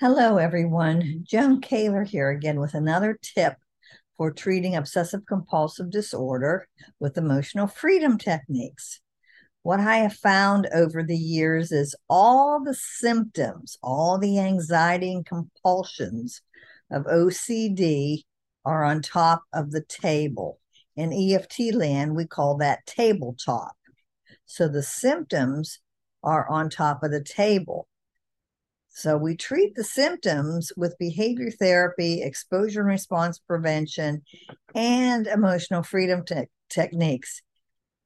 Hello, everyone. Joan Kaler here again with another tip for treating obsessive compulsive disorder with emotional freedom techniques. What I have found over the years is all the symptoms, all the anxiety and compulsions of OCD are on top of the table. In EFT land, we call that tabletop. So the symptoms are on top of the table. So we treat the symptoms with behavior therapy, exposure and response prevention, and emotional freedom te- techniques.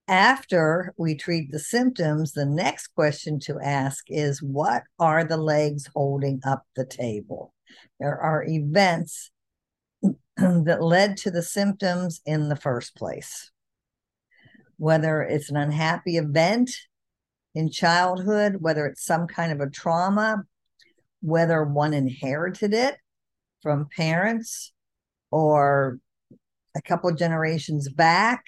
After we treat the symptoms, the next question to ask is what are the legs holding up the table? There are events that led to the symptoms in the first place. Whether it's an unhappy event in childhood, whether it's some kind of a trauma, whether one inherited it from parents or a couple generations back.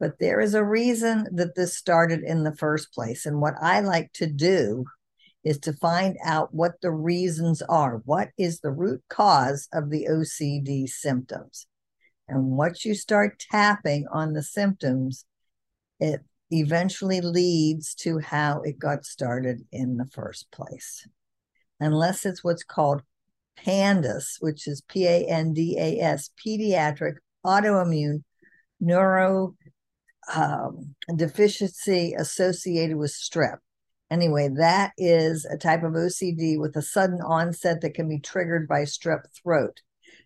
But there is a reason that this started in the first place. And what I like to do is to find out what the reasons are. What is the root cause of the OCD symptoms? And once you start tapping on the symptoms, it eventually leads to how it got started in the first place. Unless it's what's called PANDAS, which is P A N D A S, pediatric autoimmune neuro um, deficiency associated with strep. Anyway, that is a type of OCD with a sudden onset that can be triggered by strep throat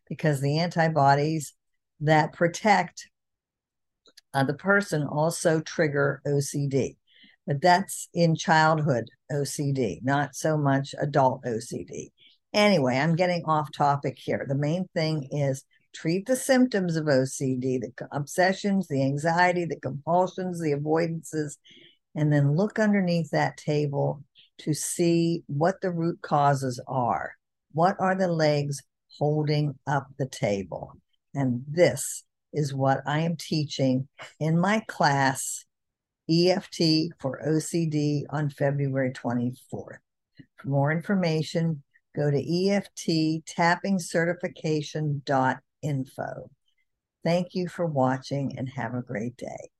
because the antibodies that protect uh, the person also trigger OCD. But that's in childhood OCD, not so much adult OCD. Anyway, I'm getting off topic here. The main thing is treat the symptoms of OCD, the obsessions, the anxiety, the compulsions, the avoidances, and then look underneath that table to see what the root causes are. What are the legs holding up the table? And this is what I am teaching in my class, EFT for OCD, on February 24th. For more information, go to EFTtappingcertification.info. Thank you for watching and have a great day.